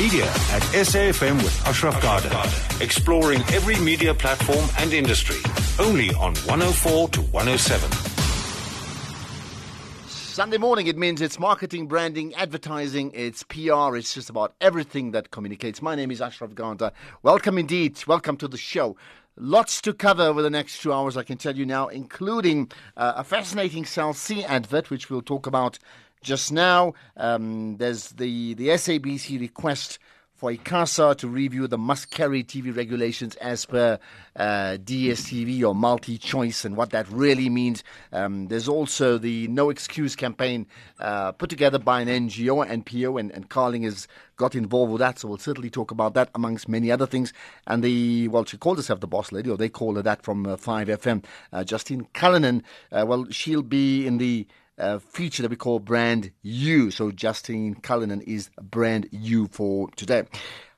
Media at SAFM with Ashraf Garda. Exploring every media platform and industry. Only on 104 to 107. Sunday morning, it means it's marketing, branding, advertising, it's PR, it's just about everything that communicates. My name is Ashraf Garda. Welcome indeed. Welcome to the show. Lots to cover over the next two hours, I can tell you now, including uh, a fascinating Cell C advert, which we'll talk about just now. Um, there's the, the SABC request for ICASA to review the must carry TV regulations as per uh, DSTV or multi choice and what that really means. Um, there's also the No Excuse campaign uh, put together by an NGO, NPO, and, and Carling has got involved with that. So we'll certainly talk about that amongst many other things. And the, well, she called herself the boss lady, or they call her that from uh, 5FM. Uh, Justine Cullinan, uh, well, she'll be in the uh, feature that we call Brand U. So Justine Cullinan is Brand U for today.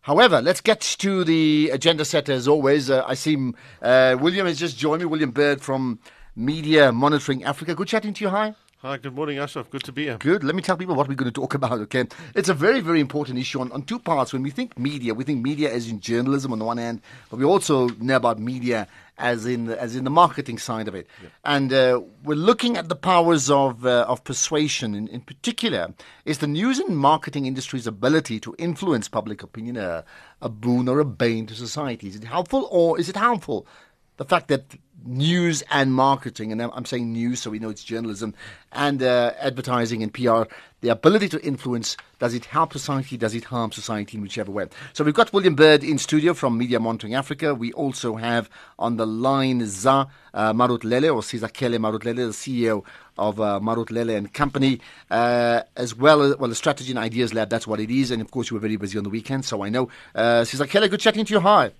However, let's get to the agenda set as always. Uh, I see uh, William has just joined me, William Bird from Media Monitoring Africa. Good chatting to you. Hi. Hi, good morning, Ashraf. Good to be here. Good. Let me tell people what we're going to talk about, okay? It's a very, very important issue on, on two parts. When we think media, we think media as in journalism on the one hand, but we also know about media as in the, as in the marketing side of it. Yeah. And uh, we're looking at the powers of uh, of persuasion. In, in particular, is the news and marketing industry's ability to influence public opinion a, a boon or a bane to society? Is it helpful or is it harmful? The fact that news and marketing, and I'm saying news so we know it's journalism, and uh, advertising and PR, the ability to influence, does it help society, does it harm society in whichever way? So we've got William Bird in studio from Media Monitoring Africa. We also have on the line Za uh, Marutlulle, or Sizakele Marutlulle, the CEO of uh, Marutlulle and Company, uh, as well as well, the Strategy and Ideas Lab, that's what it is. And of course, you were very busy on the weekend, so I know. Uh, Sizakele, good chatting to you. Hi.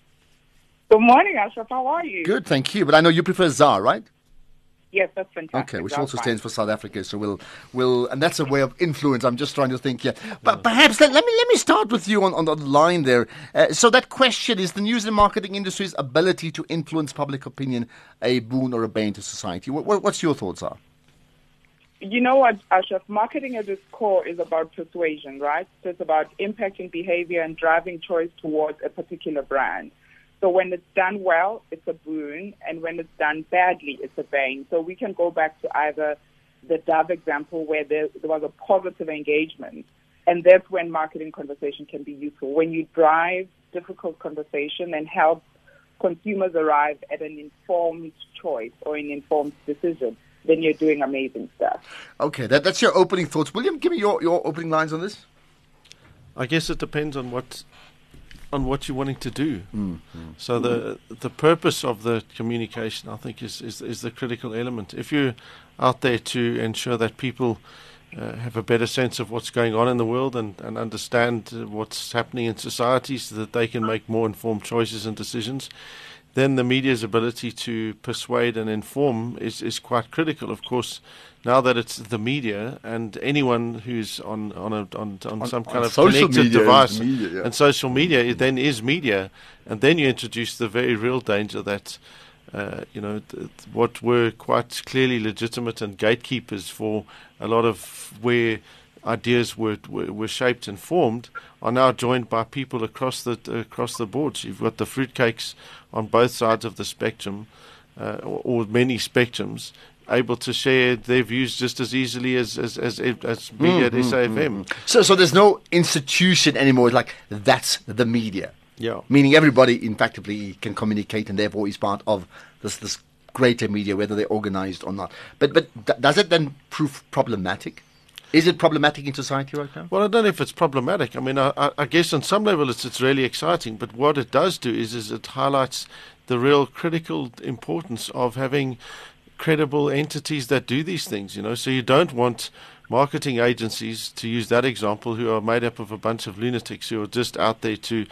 Good morning, Ashraf. How are you? Good, thank you. But I know you prefer ZAR, right? Yes, that's fantastic. Okay, which also stands for South Africa. So we'll, we'll, and that's a way of influence. I'm just trying to think here. But perhaps let, let me let me start with you on, on the line there. Uh, so that question is: the news and marketing industry's ability to influence public opinion a boon or a bane to society? What, what's your thoughts are? You know what, Ashraf? Marketing at its core is about persuasion, right? So it's about impacting behavior and driving choice towards a particular brand. So when it's done well, it's a boon, and when it's done badly, it's a bane. So we can go back to either the Dove example where there, there was a positive engagement, and that's when marketing conversation can be useful. When you drive difficult conversation and help consumers arrive at an informed choice or an informed decision, then you're doing amazing stuff. Okay, that, that's your opening thoughts. William, give me your, your opening lines on this. I guess it depends on what on what you're wanting to do. Mm, mm, so the the purpose of the communication, I think, is, is is the critical element. If you're out there to ensure that people uh, have a better sense of what's going on in the world and, and understand what's happening in society so that they can make more informed choices and decisions, then the media's ability to persuade and inform is, is quite critical. Of course, now that it's the media and anyone who's on on a, on, on, on, some kind of connected device media, yeah. and social media then is media, and then you introduce the very real danger that. Uh, you know, th- what were quite clearly legitimate and gatekeepers for a lot of where ideas were, were, were shaped and formed are now joined by people across the across the board. So you've got the fruitcakes on both sides of the spectrum, uh, or, or, many spectrums, able to share their views just as easily as as as, as media mm, at SAFM. Mm, mm. So so there's no institution anymore. It's like that's the media. Yeah. Meaning everybody, effectively, can communicate and therefore is part of this this greater media, whether they're organized or not. But but th- does it then prove problematic? Is it problematic in society right now? Well, I don't know if it's problematic. I mean, I, I guess on some level it's, it's really exciting. But what it does do is, is it highlights the real critical importance of having credible entities that do these things. You know, so you don't want marketing agencies, to use that example, who are made up of a bunch of lunatics who are just out there to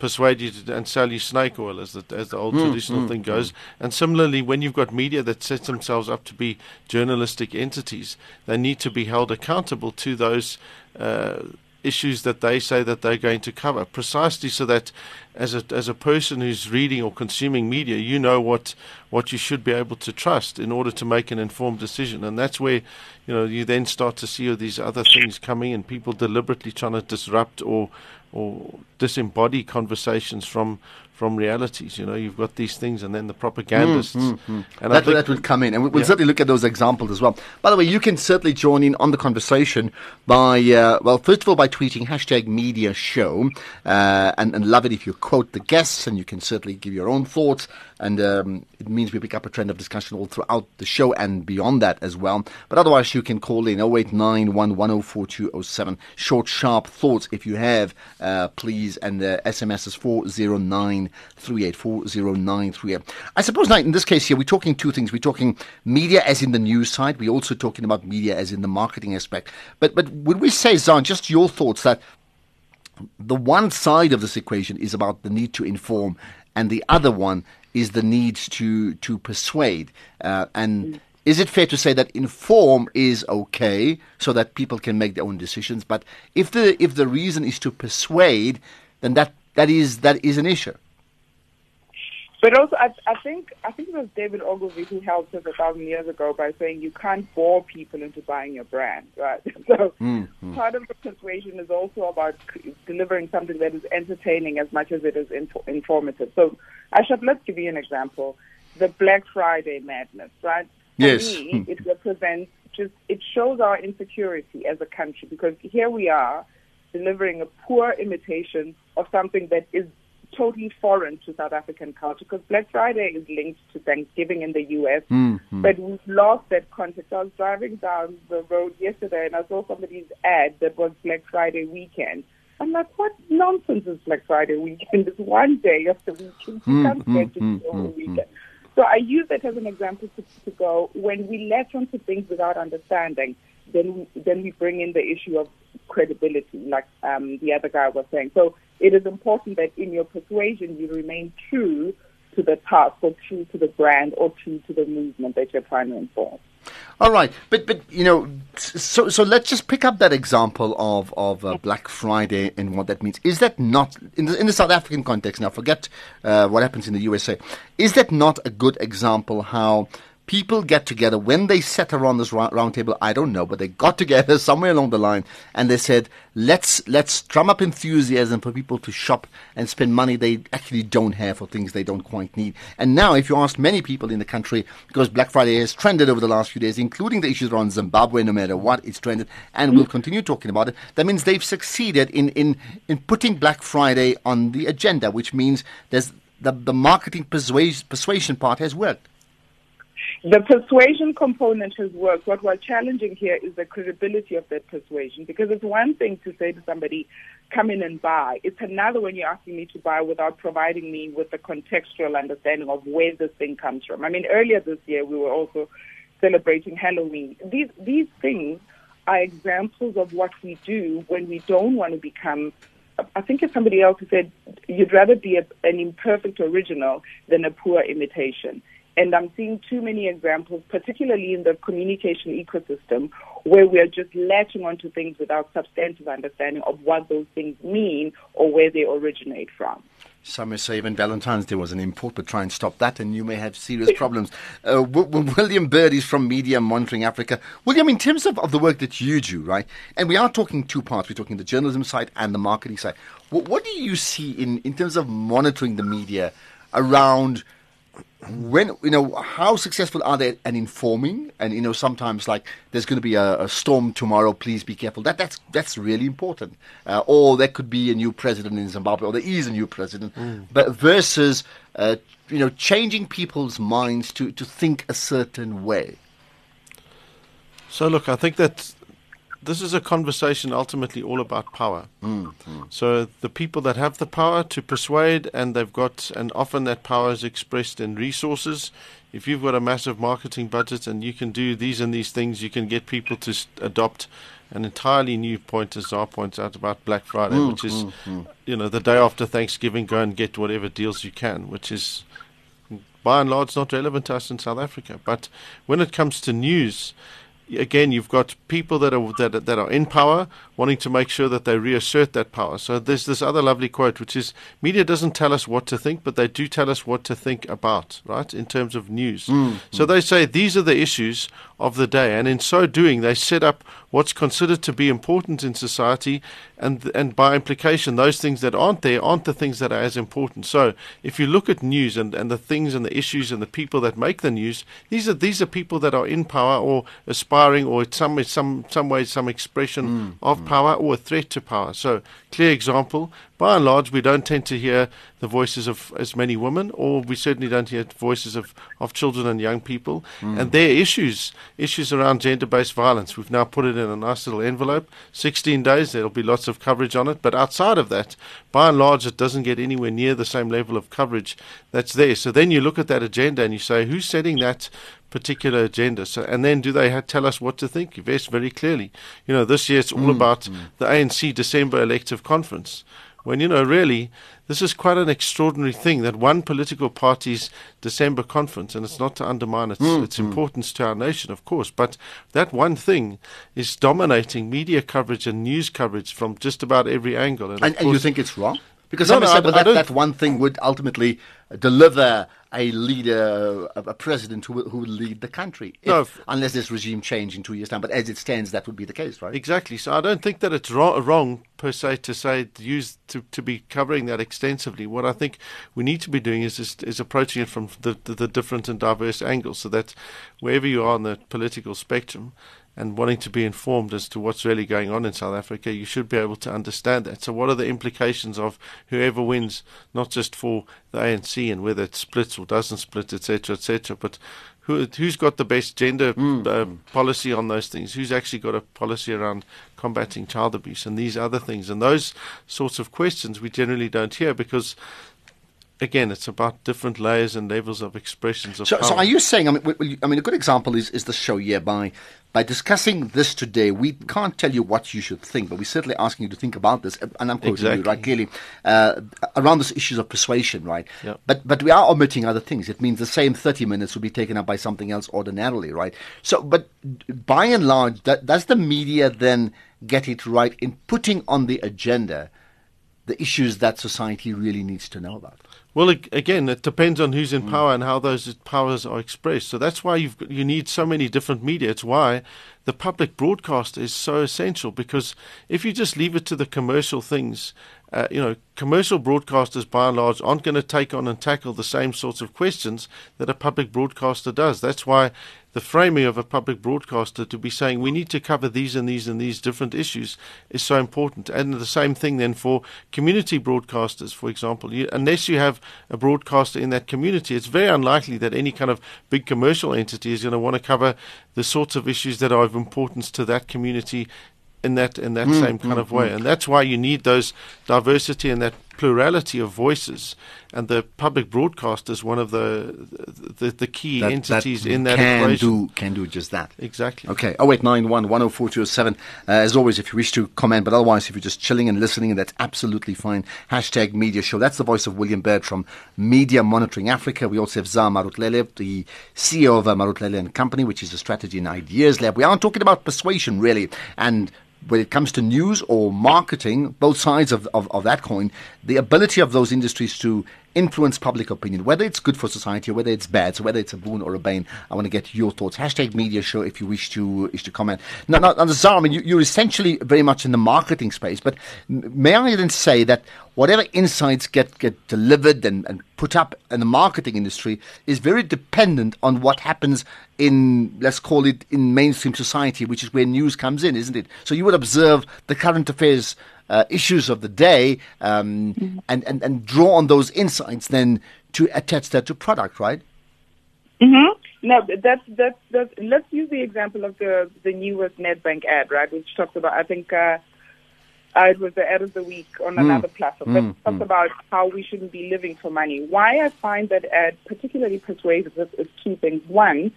persuade you to and sell you snake oil, as the as the old mm, traditional mm, thing goes. Mm. And similarly, when you've got media that sets themselves up to be journalistic entities, they need to be held accountable to those. Uh, issues that they say that they're going to cover, precisely so that as a as a person who's reading or consuming media, you know what what you should be able to trust in order to make an informed decision. And that's where you know you then start to see all these other things coming and people deliberately trying to disrupt or or disembody conversations from from realities. You know, you've got these things, and then the propagandists, Mm, mm. and I that, think- that will come in, and we- we'll Yeah. certainly look at those examples as well. By the way, you can certainly join in on the conversation by, uh, well, first of all, by tweeting hashtag media show, uh, and, and love it if you quote the guests, and you can certainly give your own thoughts, and um, it means we pick up a trend of discussion all throughout the show and beyond that as well. But otherwise, you can call in 0891 104207. Short, sharp thoughts if you have, uh, please, and the SMS is 40938. 40938. I suppose, now, in this case here, we're talking two things. We're talking media as in the news side. We're also talking about media as in the marketing aspect. But, but would we say, Zan, just your thoughts that the one side of this equation is about the need to inform, and the other one is the need to to persuade. Uh, and is it fair to say that inform is okay, so that people can make their own decisions? But if the if the reason is to persuade, then that that is that is an issue. But also, I, I think I think it was David Ogilvy who helped us a thousand years ago by saying you can't bore people into buying your brand, right? So mm-hmm. part of the persuasion is also about delivering something that is entertaining as much as it is info- informative. So, Ashab, let's give you an example: the Black Friday madness, right? For Yes. me, hmm. it represents just it shows our insecurity as a country because here we are delivering a poor imitation of something that is totally foreign to South African culture because Black Friday is linked to Thanksgiving in the U.S., mm-hmm. but we've lost that context. I was driving down the road yesterday and I saw somebody's ad that was Black Friday weekend. I'm like, what nonsense is Black Friday weekend? It's one day of the weekend. You can't mm-hmm. get to the whole weekend. So I use that as an example to, to go when we latch onto things without understanding, then we, then we bring in the issue of credibility, like um, the other guy was saying. So it is important that in your persuasion you remain true to the task, or true to the brand, or true to the movement that you're trying to inform. All right, but but you know, so so let's just pick up that example of of uh, Black Friday and what that means. Is that not in the in the South African context? Now, forget uh, what happens in the USA. Is that not a good example how? People get together when they sat around this round, round table. I don't know, but they got together somewhere along the line, and they said, "Let's let's drum up enthusiasm for people to shop and spend money they actually don't have for things they don't quite need." And now, if you ask many people in the country, because Black Friday has trended over the last few days, including the issues around Zimbabwe, no matter what, it's trended, and we'll mm. continue talking about it. That means they've succeeded in in in putting Black Friday on the agenda, which means there's the the marketing persuasion persuasion part has worked. The persuasion component has worked. What we're challenging here is the credibility of that persuasion because it's one thing to say to somebody, come in and buy. It's another when you're asking me to buy without providing me with the contextual understanding of where this thing comes from. I mean, earlier this year we were also celebrating Halloween. These, these things are examples of what we do when we don't want to become I think it's somebody else who said you'd rather be a, an imperfect original than a poor imitation. And I'm seeing too many examples, particularly in the communication ecosystem, where we are just latching onto things without substantive understanding of what those things mean or where they originate from. Some may say even Valentine's Day was an import, but try and stop that, and you may have serious problems. Uh, w- w- William Bird is from Media Monitoring Africa. William, in terms of, of the work that you do, right, and we are talking two parts. We're talking the journalism side and the marketing side. What, what do you see in, in terms of monitoring the media around when you know how successful are they at informing? And you know sometimes like there's going to be a, a storm tomorrow please be careful. That that's that's really important. Uh, or there could be a new president in zimbabwe or there is a new president. But versus uh, you know changing people's minds to to think a certain way. So, look, I think that this is a conversation ultimately all about power. Hmm, hmm. So, the people that have the power to persuade, and they've got, and often that power is expressed in resources. If you've got a massive marketing budget and you can do these and these things, you can get people to adopt an entirely new point, as Zar points out about Black Friday, hmm, which is, you know, the day after Thanksgiving, go and get whatever deals you can, which is by and large not relevant to us in South Africa. But when it comes to news, again, you've got people that are that, that are in power wanting to make sure that they reassert that power. So there's this other lovely quote, which is media doesn't tell us what to think, but they do tell us what to think about, right, in terms of news. Mm, so mm. they say these are the issues of the day. And in so doing, they set up what's considered to be important in society, and and by implication, those things that aren't there aren't the things that are as important. So if you look at news and, and the things and the issues and the people that make the news, these are these are people that are in power or aspiring or in some some some way some expression mm, of mm. power or a threat to power. So clear example. By and large, we don't tend to hear the voices of as many women, or we certainly don't hear voices of, of children and young people. Mm. And their issues, issues around gender based violence, we've now put it in a nice little envelope. 16 days, there'll be lots of coverage on it. But outside of that, by and large, it doesn't get anywhere near the same level of coverage that's there. So then you look at that agenda and you say, who's setting that particular agenda. So, and then do they ha- tell us what to think? Yes, very clearly. You know, this year it's all mm, about mm. the ANC December elective conference. When, you know, really, this is quite an extraordinary thing that one political party's December conference, and it's not to undermine its, mm, its mm. importance to our nation, of course, but that one thing is dominating media coverage and news coverage from just about every angle. And, and, and you think it's wrong? Because no, no, said, well, that, that one thing would ultimately deliver a leader, a president who who will lead the country, if, no, unless there's regime change in two years' time. But as it stands, that would be the case, right? Exactly. So I don't think that it's wrong, wrong per se to say use to, to be covering that extensively. What I think we need to be doing is is, is approaching it from the, the, the different and diverse angles, so that wherever you are on the political spectrum, and wanting to be informed as to what's really going on in South Africa, you should be able to understand that. So, what are the implications of whoever wins, not just for the ANC and whether it splits or doesn't split, etc., etc., but who, who's got the best gender mm. uh, policy on those things? Who's actually got a policy around combating child abuse and these other things? And those sorts of questions we generally don't hear because again, it's about different layers and levels of expressions of so, power. So, are you saying? I mean, I mean, a good example is, is the show Yeah, By by discussing this today, we can't tell you what you should think, but we're certainly asking you to think about this. And I'm quoting exactly. you right clearly uh, around these issues of persuasion, right? Yep. But but we are omitting other things. It means the same 30 minutes will be taken up by something else ordinarily, right? So, but by and large, that, does the media then get it right in putting on the agenda the issues that society really needs to know about? Well, again, it depends on who's in mm. power and how those powers are expressed. So that's why you've you need so many different media. It's why the public broadcast is so essential because if you just leave it to the commercial things, uh, you know, commercial broadcasters by and large aren't going to take on and tackle the same sorts of questions that a public broadcaster does. That's why the framing of a public broadcaster to be saying we need to cover these and these and these different issues is so important. And the same thing then for community broadcasters, for example. You, unless you have a broadcaster in that community, it's very unlikely that any kind of big commercial entity is going to want to cover the sorts of issues that are of importance to that community in that in that mm, same kind mm, of way. Mm. And that's why you need those diversity and that plurality of voices. And the public broadcaster is one of the the, the key that, entities that in that can equation. Do, can do just that. Exactly. Okay. Oh wait, nine one one zero oh four two zero seven. Uh, as always, if you wish to comment, but otherwise, if you're just chilling and listening, that's absolutely fine. Hashtag Media Show. That's the voice of William Baird from Media Monitoring Africa. We also have Zah Marutlulle, the CEO of uh, Marutlulle and Company, which is a strategy and ideas lab. We aren't talking about persuasion really, and when it comes to news or marketing, both sides of, of, of, that coin, the ability of those industries to influence public opinion, whether it's good for society or whether it's bad, so whether it's a boon or a bane, I want to get your thoughts. Hashtag media show if you wish to wish to comment. Now, now, now Zara, I mean, you, are essentially very much in the marketing space, but may I then say that whatever insights get, get delivered and, and put up in the marketing industry is very dependent on what happens in, let's call it, in mainstream society, which is where news comes in, isn't it? So you would observe the current affairs uh, issues of the day um, mm-hmm. and, and, and draw on those insights then to attach that to product, right? Mm-hmm. No, that's, that's, that's, let's use the example of the, the newest Nedbank ad, right, which talks about, I think, uh, uh, it was the ad of the week on mm. another platform that mm. talks mm. about how we shouldn't be living for money. Why I find that ad particularly persuasive is two things. One,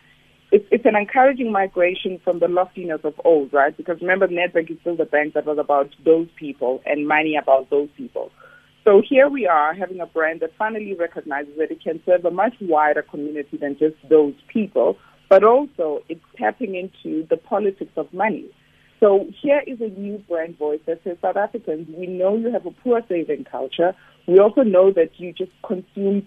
it's, it's an encouraging migration from the loftiness of old, right? Because remember, Nedbank is still the bank that was about those people and money about those people. So here we are having a brand that finally recognizes that it can serve a much wider community than just those people, but also it's tapping into the politics of money. So here is a new brand voice that says, South Africans, we know you have a poor saving culture. We also know that you just consume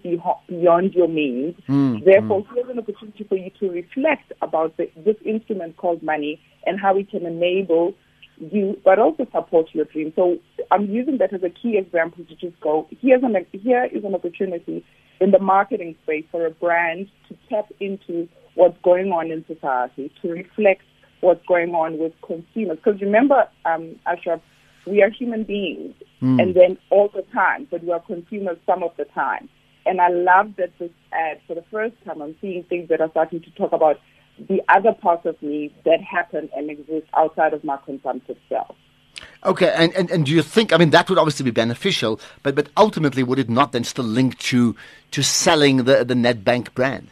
beyond your means. Mm, Therefore, mm. here's an opportunity for you to reflect about the, this instrument called money and how it can enable you, but also support your dream. So I'm using that as a key example to just go, here's an, here is an opportunity in the marketing space for a brand to tap into what's going on in society, to reflect what's going on with consumers. Because remember, um, Ashraf, we are human beings, mm. and then all the time, but we are consumers some of the time. And I love that this ad, for the first time, I'm seeing things that are starting to talk about the other parts of me that happen and exist outside of my consumptive self. Okay, and, and, and do you think, I mean, that would obviously be beneficial, but, but ultimately, would it not then still link to, to selling the, the Nedbank brand?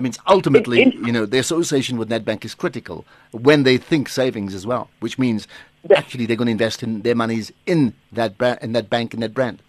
That means ultimately, you know, the association with Nedbank is critical when they think savings as well, which means actually they're going to invest in their monies in that, brand, in that bank and that brand.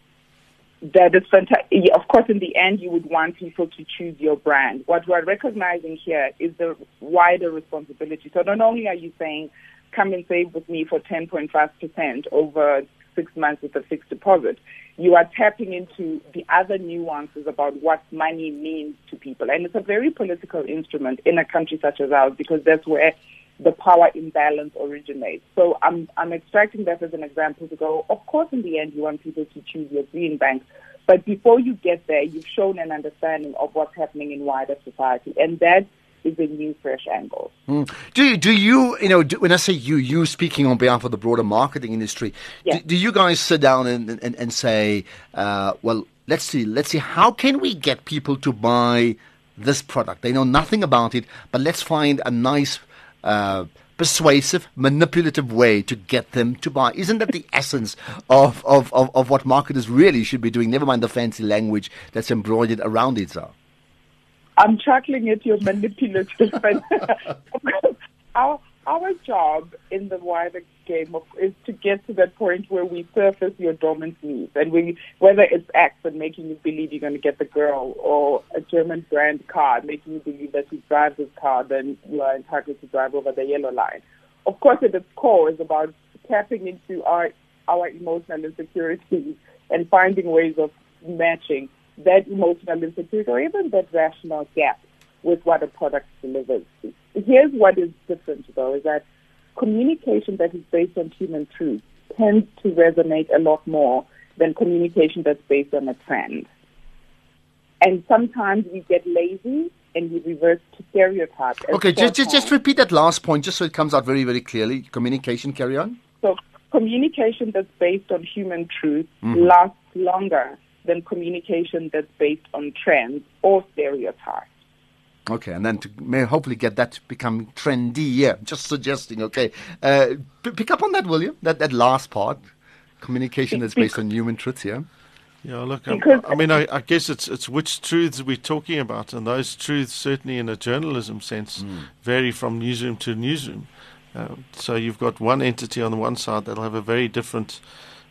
That is fantastic. Of course, in the end, you would want people to choose your brand. What we're recognizing here is the wider responsibility. So not only are you saying, come and save with me for 10.5% over six months with a fixed deposit, you are tapping into the other nuances about what money means to people. And it's a very political instrument in a country such as ours because that's where the power imbalance originates. So I'm, I'm extracting that as an example to go, of course, in the end, you want people to choose your green banks. But before you get there, you've shown an understanding of what's happening in wider society. And that is a new, fresh angle. Mm. Do you, do you, you know, do, when I say you, you speaking on behalf of the broader marketing industry, yes. do, do, you guys sit down and, and, and say, uh, well, let's see, let's see, how can we get people to buy this product? They know nothing about it, but let's find a nice uh, persuasive, manipulative way to get them to buy. Isn't that the essence of, of, of, of, what marketers really should be doing? Never mind the fancy language that's embroidered around it, sir. I'm chuckling at your manipulative. our, our job in the wider game of, is to get to that point where we surface your dormant needs, and we whether it's Axe and making you believe you're going to get the girl, or a German brand car making you believe that you drive this car, then you are entitled to drive over the yellow line. Of course, at its core, is about tapping into our our emotional insecurities and finding ways of matching that emotional insecurity or even that rational gap with what a product delivers. Here's what is different though, is that communication that is based on human truth tends to resonate a lot more than communication that's based on a trend. And sometimes we get lazy and we revert to stereotypes. Okay, just, just, just repeat that last point just so it comes out very, very clearly. Communication, carry on. So communication that's based on human truth mm-hmm. lasts longer than communication that's based on trends or stereotypes. Okay, and then to may hopefully get that to become trendy. Yeah, just suggesting. Okay, uh, p- pick up on that, will you? That that last part, communication that's based on human truths. Yeah. Yeah, look, I, I mean, I, I, guess it's it's which truths we're talking about, and those truths certainly, in a journalism sense, mm. vary from newsroom to newsroom. Uh, so you've got one entity on the one side that'll have a very different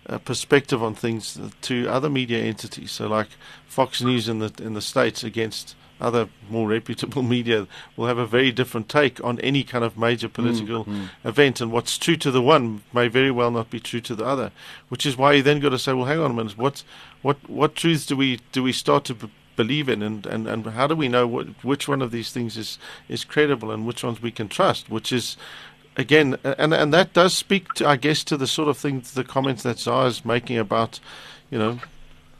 uh, perspective on things to other media entities. So, like Fox News in the in the states against other more reputable media will have a very different take on any kind of major mm, political mm, mm. event. And what's true to the one may very well not be true to the other, which is why you then got to say, well, hang on a minute, what what what truths do we do we start to b- believe in, and, and, and how do we know what, which one of these things is is credible and which ones we can trust? Which is again, and and that does speak to, I guess, to the sort of things, the comments that Zara is making about, you know,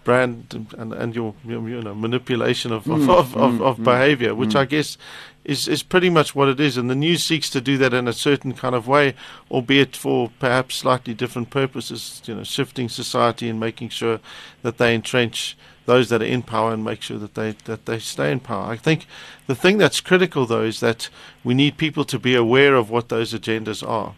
brand and, and your, your you know manipulation of of, mm, of, mm, of, of mm, behavior, which I guess is is pretty much what it is. And the news seeks to do that in a certain kind of way, albeit for perhaps slightly different purposes. You know, shifting society and making sure that they entrench those that are in power and make sure that they that they stay in power. I think the thing that's critical though is that we need people to be aware of what those agendas are.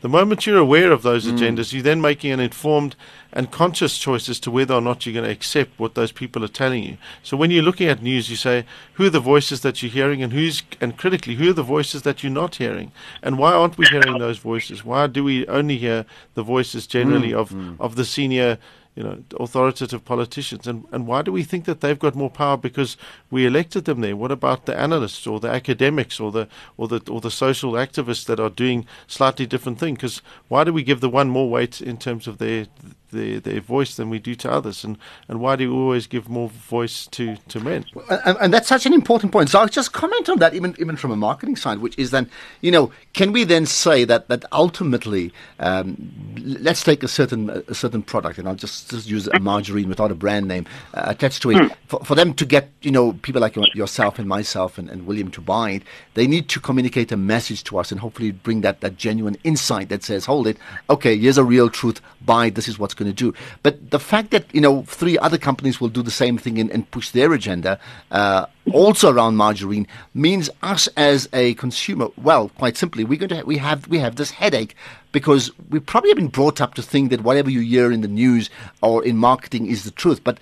The moment you're aware of those mm. agendas, you're then making an informed and conscious choice as to whether or not you're going to accept what those people are telling you. So when you're looking at news, you say, who are the voices that you're hearing and who's, and critically, who are the voices that you're not hearing? And why aren't we hearing those voices? Why do we only hear the voices generally mm. of, mm. of the senior you know, authoritative politicians. And, and why do we think that they've got more power because we elected them there? What about the analysts or the academics or the or the or the social activists that are doing slightly different things? Because why do we give the one more weight in terms of their their, their voice than we do to others? And, and why do we always give more voice to, to men? And, and that's such an important point. So I'll just comment on that, even even from a marketing side, which is then, you know, can we then say that that ultimately, um, let's take a certain a certain product, and I'll just, just use a margarine without a brand name uh, attached to it, mm. for, for them to get, you know, people like yourself and myself and, and William to buy it, they need to communicate a message to us and hopefully bring that, that genuine insight that says, hold it, okay, here's a real truth, buy, this is what's going to do. But the fact that you know three other companies will do the same thing and, and push their agenda, uh, also around margarine, means us as a consumer, well, quite simply, we're going to ha- we have we have this headache because we probably have been brought up to think that whatever you hear in the news or in marketing is the truth, but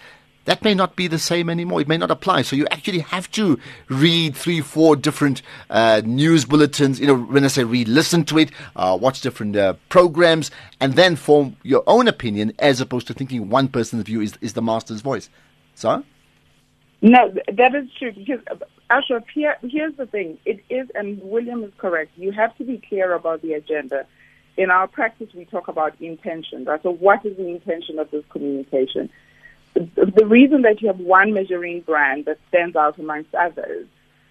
that may not be the same anymore. It may not apply. So you actually have to read three, four different uh, news bulletins. You know, when I say read, listen to it, uh, watch different uh, programs, and then form your own opinion as opposed to thinking one person's view is, is the master's voice. So? No, that is true. Because, uh, Ashraf, here, here's the thing. It is, and William is correct, you have to be clear about the agenda. In our practice, we talk about intention, right? So what is the intention of this communication? The reason that you have one measuring brand that stands out amongst others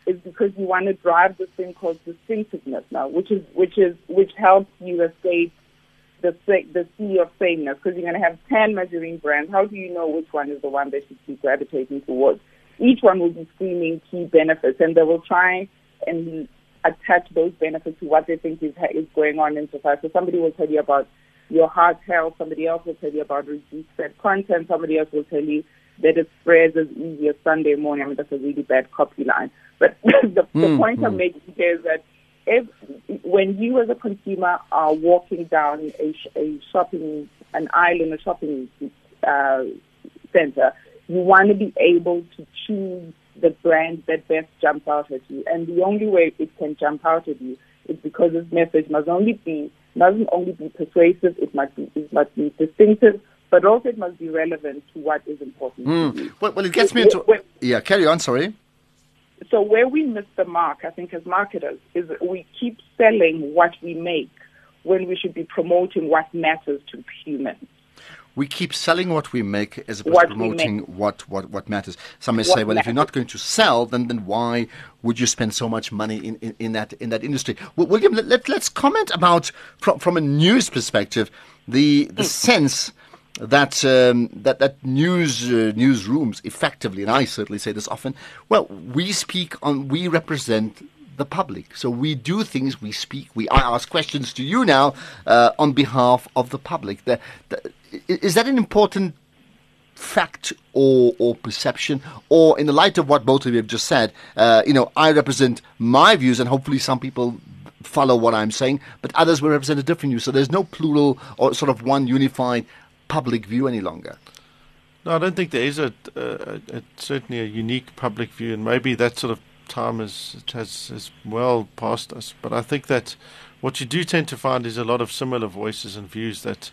is because you want to drive this thing called distinctiveness now, which is which is which helps you escape the the sea of sameness because you're going to have ten measuring brands. How do you know which one is the one that you keep gravitating towards? Each one will be screaming key benefits, and they will try and attach those benefits to what they think is, is going on in society. So somebody will tell you about your heart health. Somebody else will tell you about reduced fat content. Somebody else will tell you that it spreads as easy as Sunday morning. I mean, that's a really bad copy line. But the, mm, the point mm. I'm hmm. making here is that if when you as a consumer are walking down a, a shopping an aisle in a shopping uh, center, you want to be able to choose the brand that best jumps out at you. And the only way it can jump out at you is because its message must only be mustn't only be persuasive, it must be, it must be distinctive, but also it must be relevant to what is important. Mm. Well, well, it gets me into. Where, yeah, carry on, sorry. So, where we miss the mark, I think, as marketers, is we keep selling what we make when we should be promoting what matters to humans we keep selling what we make as opposed what to promoting what, what, what matters. Some may what say, well, matters. if you're not going to sell, then, then why would you spend so much money in, in, in that in that industry? Well, William, let, let, us comment about, from, from a news perspective, the, the mm. sense that um, that that news uh, newsrooms effectively, and I certainly say this often. Well, we speak on, we represent the public. So we do things, we speak, we I ask questions to you now uh, on behalf of the public. The, the, is that an important fact or or perception, or in the light of what both of you have just said, uh, you know, I represent my views, and hopefully some people follow what I'm saying, but others will represent a different view. So there's no plural or sort of one unified public view any longer. No, I don't think there is a, a, certainly a unique public view, and maybe that sort of time has has well past us. But I think that what you do tend to find is a lot of similar voices and views that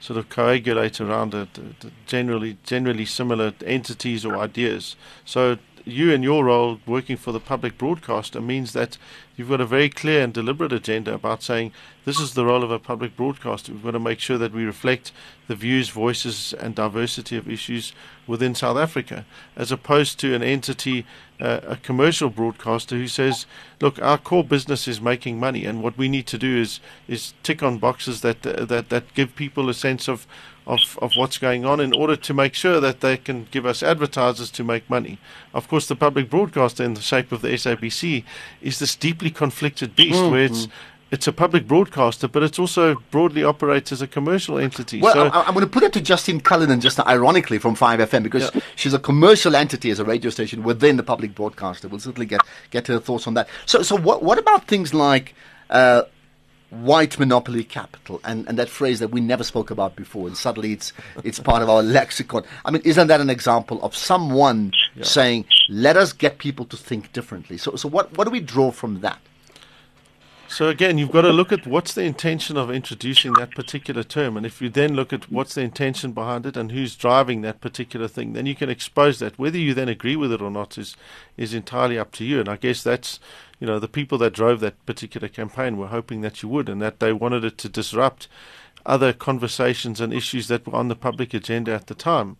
sort of coagulate around it, uh, generally generally similar entities or ideas. So you and your role working for the public broadcaster means that you've got a very clear and deliberate agenda about saying this is the role of a public broadcaster. We've got to make sure that we reflect the views, voices, and diversity of issues within South Africa, as opposed to an entity, uh, a commercial broadcaster who says, "Look, our core business is making money, and what we need to do is is tick on boxes that that that give people a sense of." Of, of what's going on in order to make sure that they can give us advertisers to make money. Of course, the public broadcaster, in the shape of the SABC, is this deeply conflicted beast mm-hmm. where it's it's a public broadcaster, but it's also broadly operates as a commercial entity. Well, so I, am going to put it to Justine Cullinan just ironically from 5FM because yeah. she's a commercial entity as a radio station within the public broadcaster. We'll certainly get, get her thoughts on that. So, so what, what about things like uh, white monopoly capital and, and that phrase that we never spoke about before and suddenly it's it's part of our lexicon. I mean isn't that an example of someone yeah. saying let us get people to think differently. So so what what do we draw from that So again, you've got to look at what's the intention of introducing that particular term, and if you then look at what's the intention behind it and who's driving that particular thing, then you can expose that. Whether you then agree with it or not is is entirely up to you. And I guess that's you know the people that drove that particular campaign were hoping that you would, and that they wanted it to disrupt other conversations and issues that were on the public agenda at the time.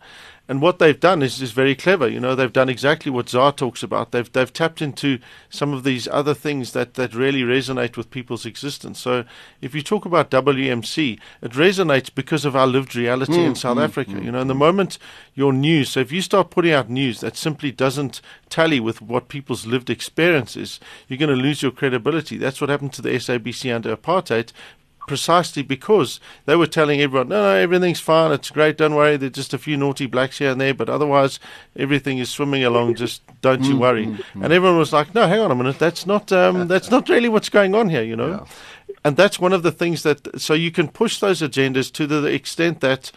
And what they've done is, is very clever. You know, they've done exactly what ZAR talks about. They've they've tapped into some of these other things that, that really resonate with people's existence. So if you talk about WMC, it resonates because of our lived reality mm, in South mm, Africa. Mm, you know, in the moment your news, so if you start putting out news that simply doesn't tally with what people's lived experience is, you're going to lose your credibility. That's what happened to the SABC under apartheid precisely because they were telling everyone, no, no, everything's fine, it's great, don't worry, there's just a few naughty blacks here and there, but otherwise everything is swimming along, just don't you mm, worry. Mm, mm. And everyone was like, no, hang on a minute, that's not, um, that's not really what's going on here, you know. Yeah. And that's one of the things that, so you can push those agendas to the extent that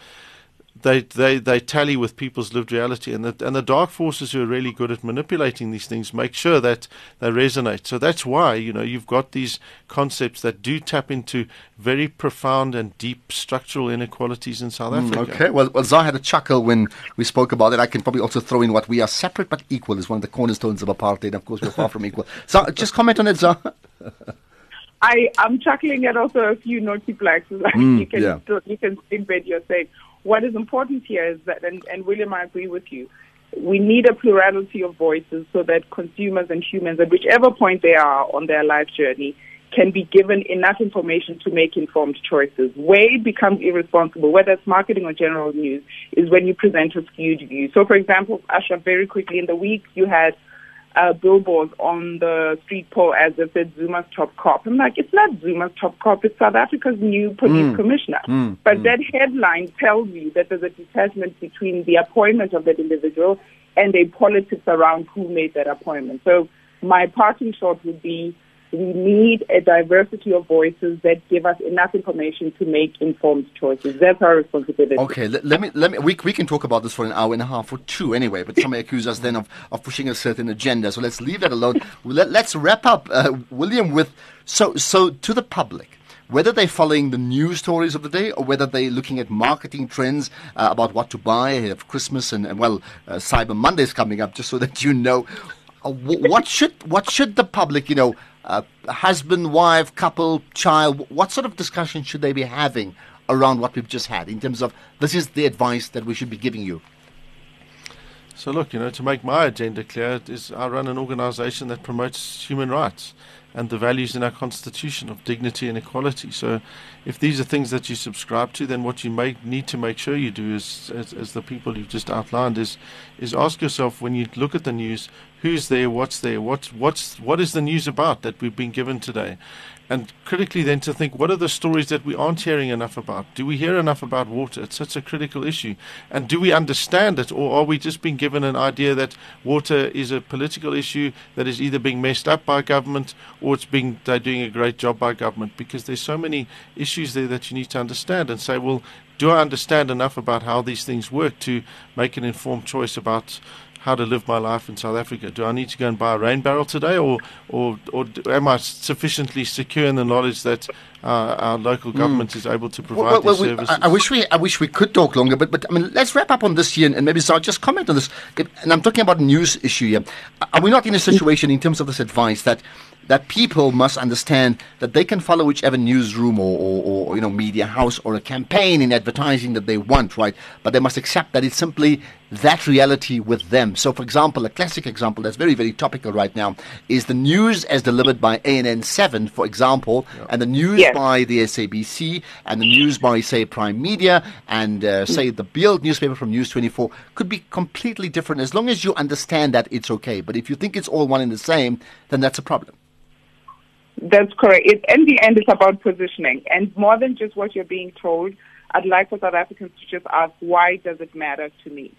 they, they, they tally with people's lived reality. And the, and the dark forces who are really good at manipulating these things make sure that they resonate. So that's why, you know, you've got these concepts that do tap into very profound and deep structural inequalities in South mm, Africa. okay, well, well, Zah had a chuckle when we spoke about it. I can probably also throw in what we are separate but equal is one of the cornerstones of apartheid. Of course, we're far from equal. So just comment on it, Zah. I, I'm chuckling at also a few naughty blacks. Mm, you can yeah. still, you can embed your saying what is important here is that, and, and William, I agree with you, we need a plurality of voices so that consumers and humans, at whichever point they are on their life journey, can be given enough information to make informed choices. Where it becomes irresponsible, whether it's marketing or general news, is when you present a skewed view. So, for example, Asha, very quickly in the week you had uh, billboards on the street pole as if it's Zuma's top cop. I'm like, it's not Zuma's top cop, it's South Africa's new police mm. commissioner. Mm. But mm. that headline tells you that there's a detachment between the appointment of that individual and the politics around who made that appointment. So my parting shot would be we need a diversity of voices that give us enough information to make informed choices. That's our responsibility. Okay, let, let, me let me we, we can talk about this for an hour and a half or two anyway. But some may accuse us then of, of pushing a certain agenda. So let's leave that alone. let, us wrap up, uh, William, with so so to the public whether they're following the news stories of the day or whether they're looking at marketing trends uh, about what to buy ahead of Christmas and, and well, uh, Cyber Monday is coming up, just so that you know. Uh, what should what should the public, you know, uh, husband, wife, couple, child, what sort of discussion should they be having around what we've just had in terms of this is the advice that we should be giving you? So, look, you know, to make my agenda clear, is I run an organization that promotes human rights and the values in our constitution of dignity and equality. So, if these are things that you subscribe to, then what you may need to make sure you do is, as, as the people you've just outlined, is is ask yourself when you look at the news, who's there, what's there, what's what's what is the news about that we've been given today, and critically then to think what are the stories that we aren't hearing enough about? Do we hear enough about water? It's such a critical issue. And do we understand it or are we just being given an idea that water is a political issue that is either being messed up by government or it's being they're doing a great job by government? Because there's so many issues there that you need to understand and say, well, do I understand enough about how these things work to make an informed choice about how to live my life in South Africa. Do I need to go and buy a rain barrel today, or or, or am I sufficiently secure in the knowledge that uh, our local hmm. government mm. is able to provide well, well, these services? I, I, wish we I wish we could talk longer, but but I mean, let's wrap up on this here, and, and maybe so I'll just comment on this. And I'm talking about a news issue here. Are we not in a situation in terms of this advice that that people must understand that they can follow whichever newsroom or, or, or, you know media house or a campaign in advertising that they want, right? But they must accept that it's simply that reality with them. So, for example, a classic example that's very very topical right now is the news as delivered by ANN Seven, for example, yeah. and the news yes. by the SABC and the news by say Prime Media and uh, say the Beeld newspaper from News Twenty Four could be completely different as long as you understand that it's okay. But if you think it's all one and the same, then that's a problem. That's correct. It, in the end, it's about positioning. And more than just what you're being told, I'd like for South Africans to just ask, why does it matter to me?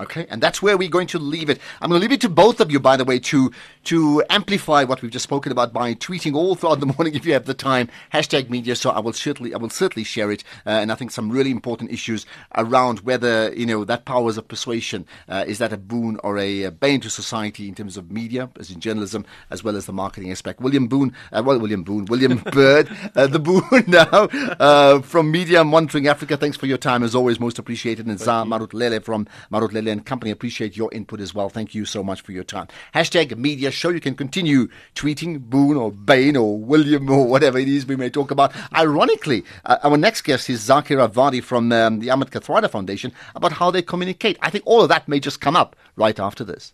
Okay, and that's where we're going to leave it. I'm going to leave it to both of you, by the way, to to amplify what we've just spoken about by tweeting all throughout the morning if you have the time. Hashtag media. So I will certainly, I will certainly share it. Uh, and I think some really important issues around whether you know that powers of persuasion uh, is that a boon or a, a, bane to society in terms of media, as in journalism, as well as the marketing aspect. William Boone, uh, well, William Boone, William Bird, uh, the Boone now uh, from Media Monitoring Africa. Thanks for your time as always, most appreciated. And Zah Marutlulle from Marutlulle and Company. Appreciate your input as well. Thank you so much for your time. Hashtag Media Show. You can continue tweeting Boone or Bain or William or whatever it is we may talk about. Ironically, uh, our next guest is Zaakirah Vadi from um, the Ahmed Kathrada Foundation about how they communicate. I think all of that may just come up right after this.